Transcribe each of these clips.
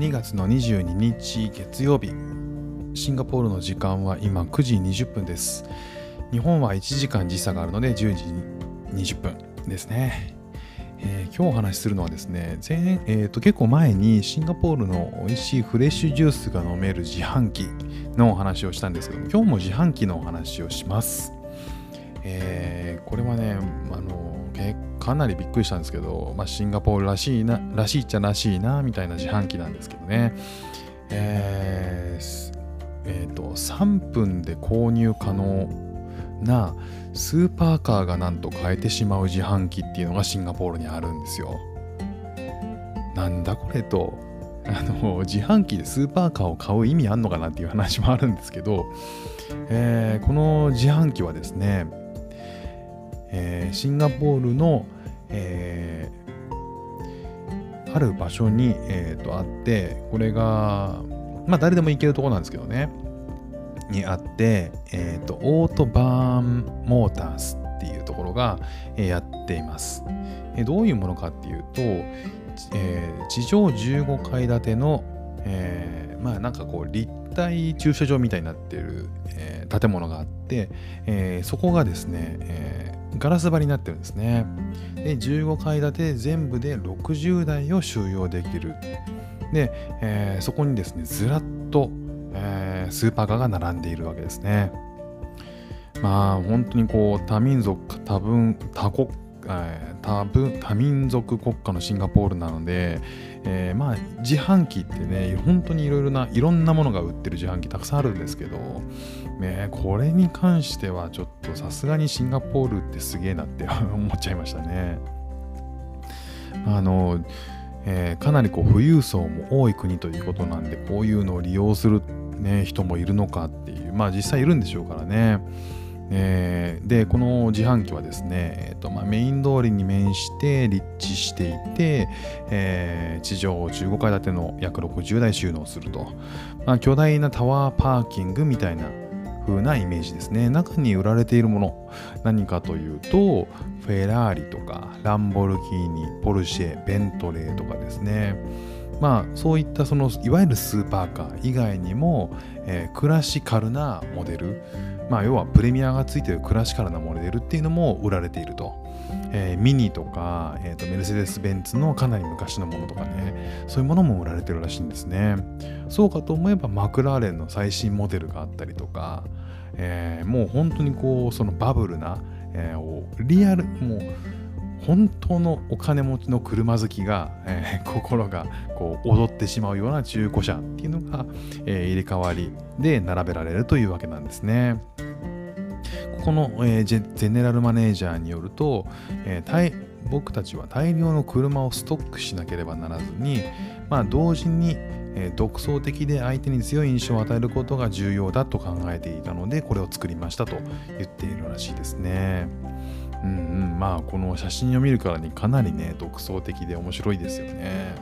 2月の22日月曜日。シンガポールの時間は今9時20分です。日本は1時間時差があるので10時20分ですね、えー、今日お話しするのはですね前、えーと、結構前にシンガポールの美味しいフレッシュジュースが飲める自販機のお話をしたんですけど今日も自販機のお話をします、えー、これはねあのかなりびっくりしたんですけど、まあ、シンガポールらしいならしいっちゃらしいなみたいな自販機なんですけどね。えー、えー、と3分で購入可能なスーパーカーがなんと買えてしまう自販機っていうのがシンガポールにあるんですよ。なんだこれと。あの自販機でスーパーカーを買う意味あんのかなっていう話もあるんですけど、えー、この自販機はですね、えー、シンガポールのえー、ある場所に、えー、とあってこれがまあ誰でも行けるとこなんですけどね。にあって、えーと、オートバーンモータースっていうところが、えー、やっています、えー、どういうものかっていうと、えー、地上15階建ての、えー、まあなんかこう立体駐車場みたいになってる、えー、建物があって、えー、そこがですね、えガラス張りになってるんですね。で、15階建て全部で60台を収容できる。で、えー、そこにですね、ずらっと、えー、スーパーカーが並んでいるわけですね。まあ、本当にこう、多民族、多分、多国、えー、多分多民族国家のシンガポールなので、えー、まあ自販機ってね本当にいろいろないろんなものが売ってる自販機たくさんあるんですけど、ね、これに関してはちょっとさすがにシンガポールってすげえなって思っちゃいましたね。あの、えー、かなりこう富裕層も多い国ということなんでこういうのを利用する、ね、人もいるのかっていうまあ実際いるんでしょうからね。えー、でこの自販機はですね、えーとまあ、メイン通りに面して立地していて、えー、地上15階建ての約60台収納すると、まあ、巨大なタワーパーキングみたいな風なイメージですね。中に売られているもの何かというとフェラーリとかランボルギーニポルシェベントレーとかですね。まあそういったそのいわゆるスーパーカー以外にも、えー、クラシカルなモデルまあ要はプレミアがついてるクラシカルなモデルっていうのも売られていると。えー、ミニとか、えーと、メルセデス・ベンツのかなり昔のものとかねそういうものも売られてるらしいんですねそうかと思えばマクラーレンの最新モデルがあったりとか、えー、もう本当にこうそのバブルな、えー、リアルもう本当のお金持ちの車好きが、えー、心がこう踊ってしまうような中古車っていうのが、えー、入れ替わりで並べられるというわけなんですね。ここの、えー、ジェネラルマネージャーによると、えー、僕たちは大量の車をストックしなければならずに、まあ、同時に、えー、独創的で相手に強い印象を与えることが重要だと考えていたのでこれを作りましたと言っているらしいですね。うんうん、まあこの写真を見るからにかなりね独創的で面白いですよね。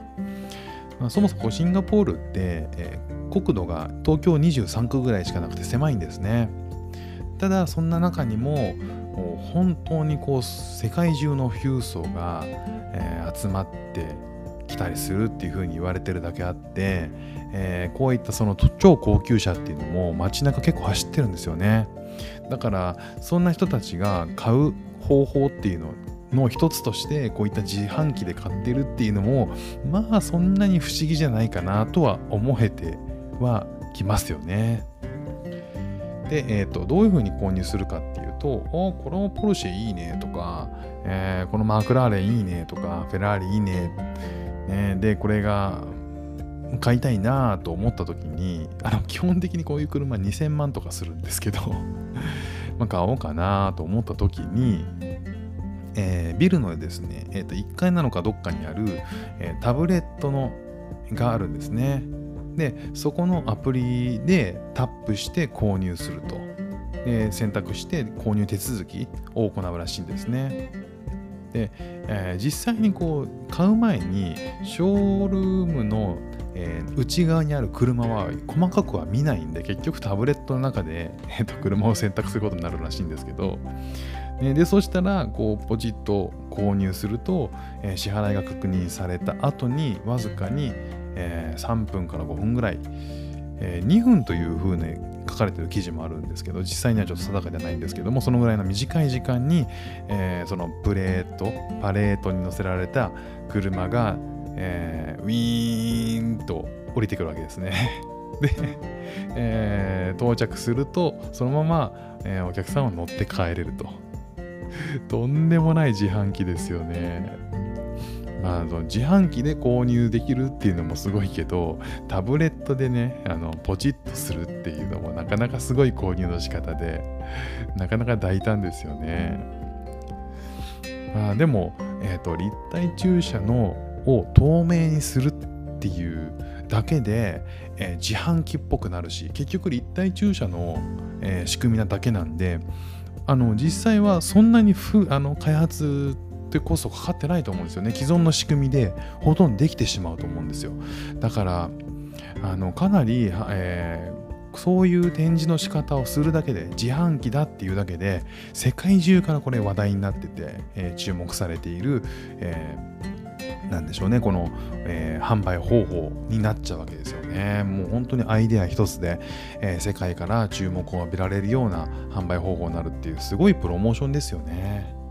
まあ、そもそもシンガポールって、えー、国土が東京23区ぐらいしかなくて狭いんですね。ただそんな中にも本当にこう世界中の富裕層が、えー、集まってきたりするっていうふうに言われてるだけあって、えー、こういったその超高級車っていうのも街中結構走ってるんですよねだからそんな人たちが買う方法っていうのの一つとしてこういった自販機で買ってるっていうのもまあそんなに不思議じゃないかなとは思えてはきますよね。で、えーと、どういうふうに購入するかっていうと「おこのポルシェいいね」とか、えー、このマクラーレンいいね」とか「フェラーリいいね」ねでこれが買いたいなと思った時にあの基本的にこういう車2000万とかするんですけどま買おうかなと思った時に、えー、ビルのですね、えー、と1階なのかどっかにある、えー、タブレットのがあるんですね。でそこのアプリでタップして購入するとで選択して購入手続きを行うらしいんですねで、えー、実際にこう買う前にショールームの、えー、内側にある車は細かくは見ないんで結局タブレットの中で、えー、と車を選択することになるらしいんですけどでそしたらこうポチッと購入すると、えー、支払いが確認された後にわずかにえー、3分から5分ぐらい、えー、2分という風に書かれてる記事もあるんですけど実際にはちょっと定かではないんですけどもそのぐらいの短い時間に、えー、そのプレートパレートに乗せられた車が、えー、ウィーンと降りてくるわけですね。で、えー、到着するとそのまま、えー、お客さんは乗って帰れると。とんでもない自販機ですよね。まあ、自販機で購入できるっていうのもすごいけどタブレットでねあのポチッとするっていうのもなかなかすごい購入の仕方でなかなか大胆ですよね。まあ、でも、えーと、立体駐車のを透明にするっていうだけで、えー、自販機っぽくなるし結局立体駐車の、えー、仕組みなだけなんであの実際はそんなにふあの開発ってコストかかってないと思うんですよね。既存の仕組みでほとんどできてしまうと思うんですよ。だからあのかなり、えー、そういう展示の仕方をするだけで自販機だっていうだけで世界中からこれ話題になってて、えー、注目されている、えー、なんでしょうねこの、えー、販売方法になっちゃうわけですよねもう本当にアイデア一つで、えー、世界から注目を浴びられるような販売方法になるっていうすごいプロモーションですよね。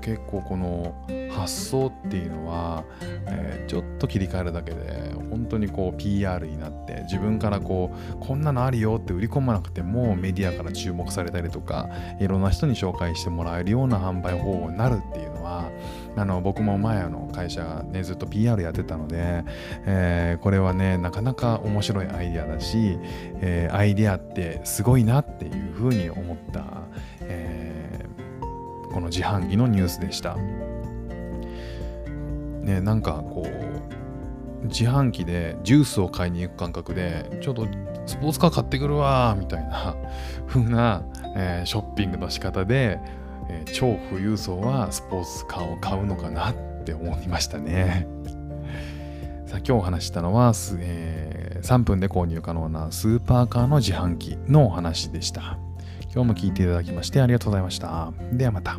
結構この発想っていうのは、えー、ちょっと切り替えるだけで本当にこう PR になって自分からこうこんなのあるよって売り込まなくてもメディアから注目されたりとかいろんな人に紹介してもらえるような販売方法になるっていうのはあの僕も前の会社がねずっと PR やってたので、えー、これはねなかなか面白いアイデアだし、えー、アイデアってすごいなっていうふうに思った、えーこの自販機のニュースでした。ね、なんかこう自販機でジュースを買いに行く感覚でちょっとスポーツカー買ってくるわみたいな 風な、えー、ショッピングの仕方で、えー、超富裕層はスポーツカーを買うのかなって思いましたね。さあ今日お話したのは、えー、3分で購入可能なスーパーカーの自販機のお話でした。今日も聞いていただきましてありがとうございました。ではまた。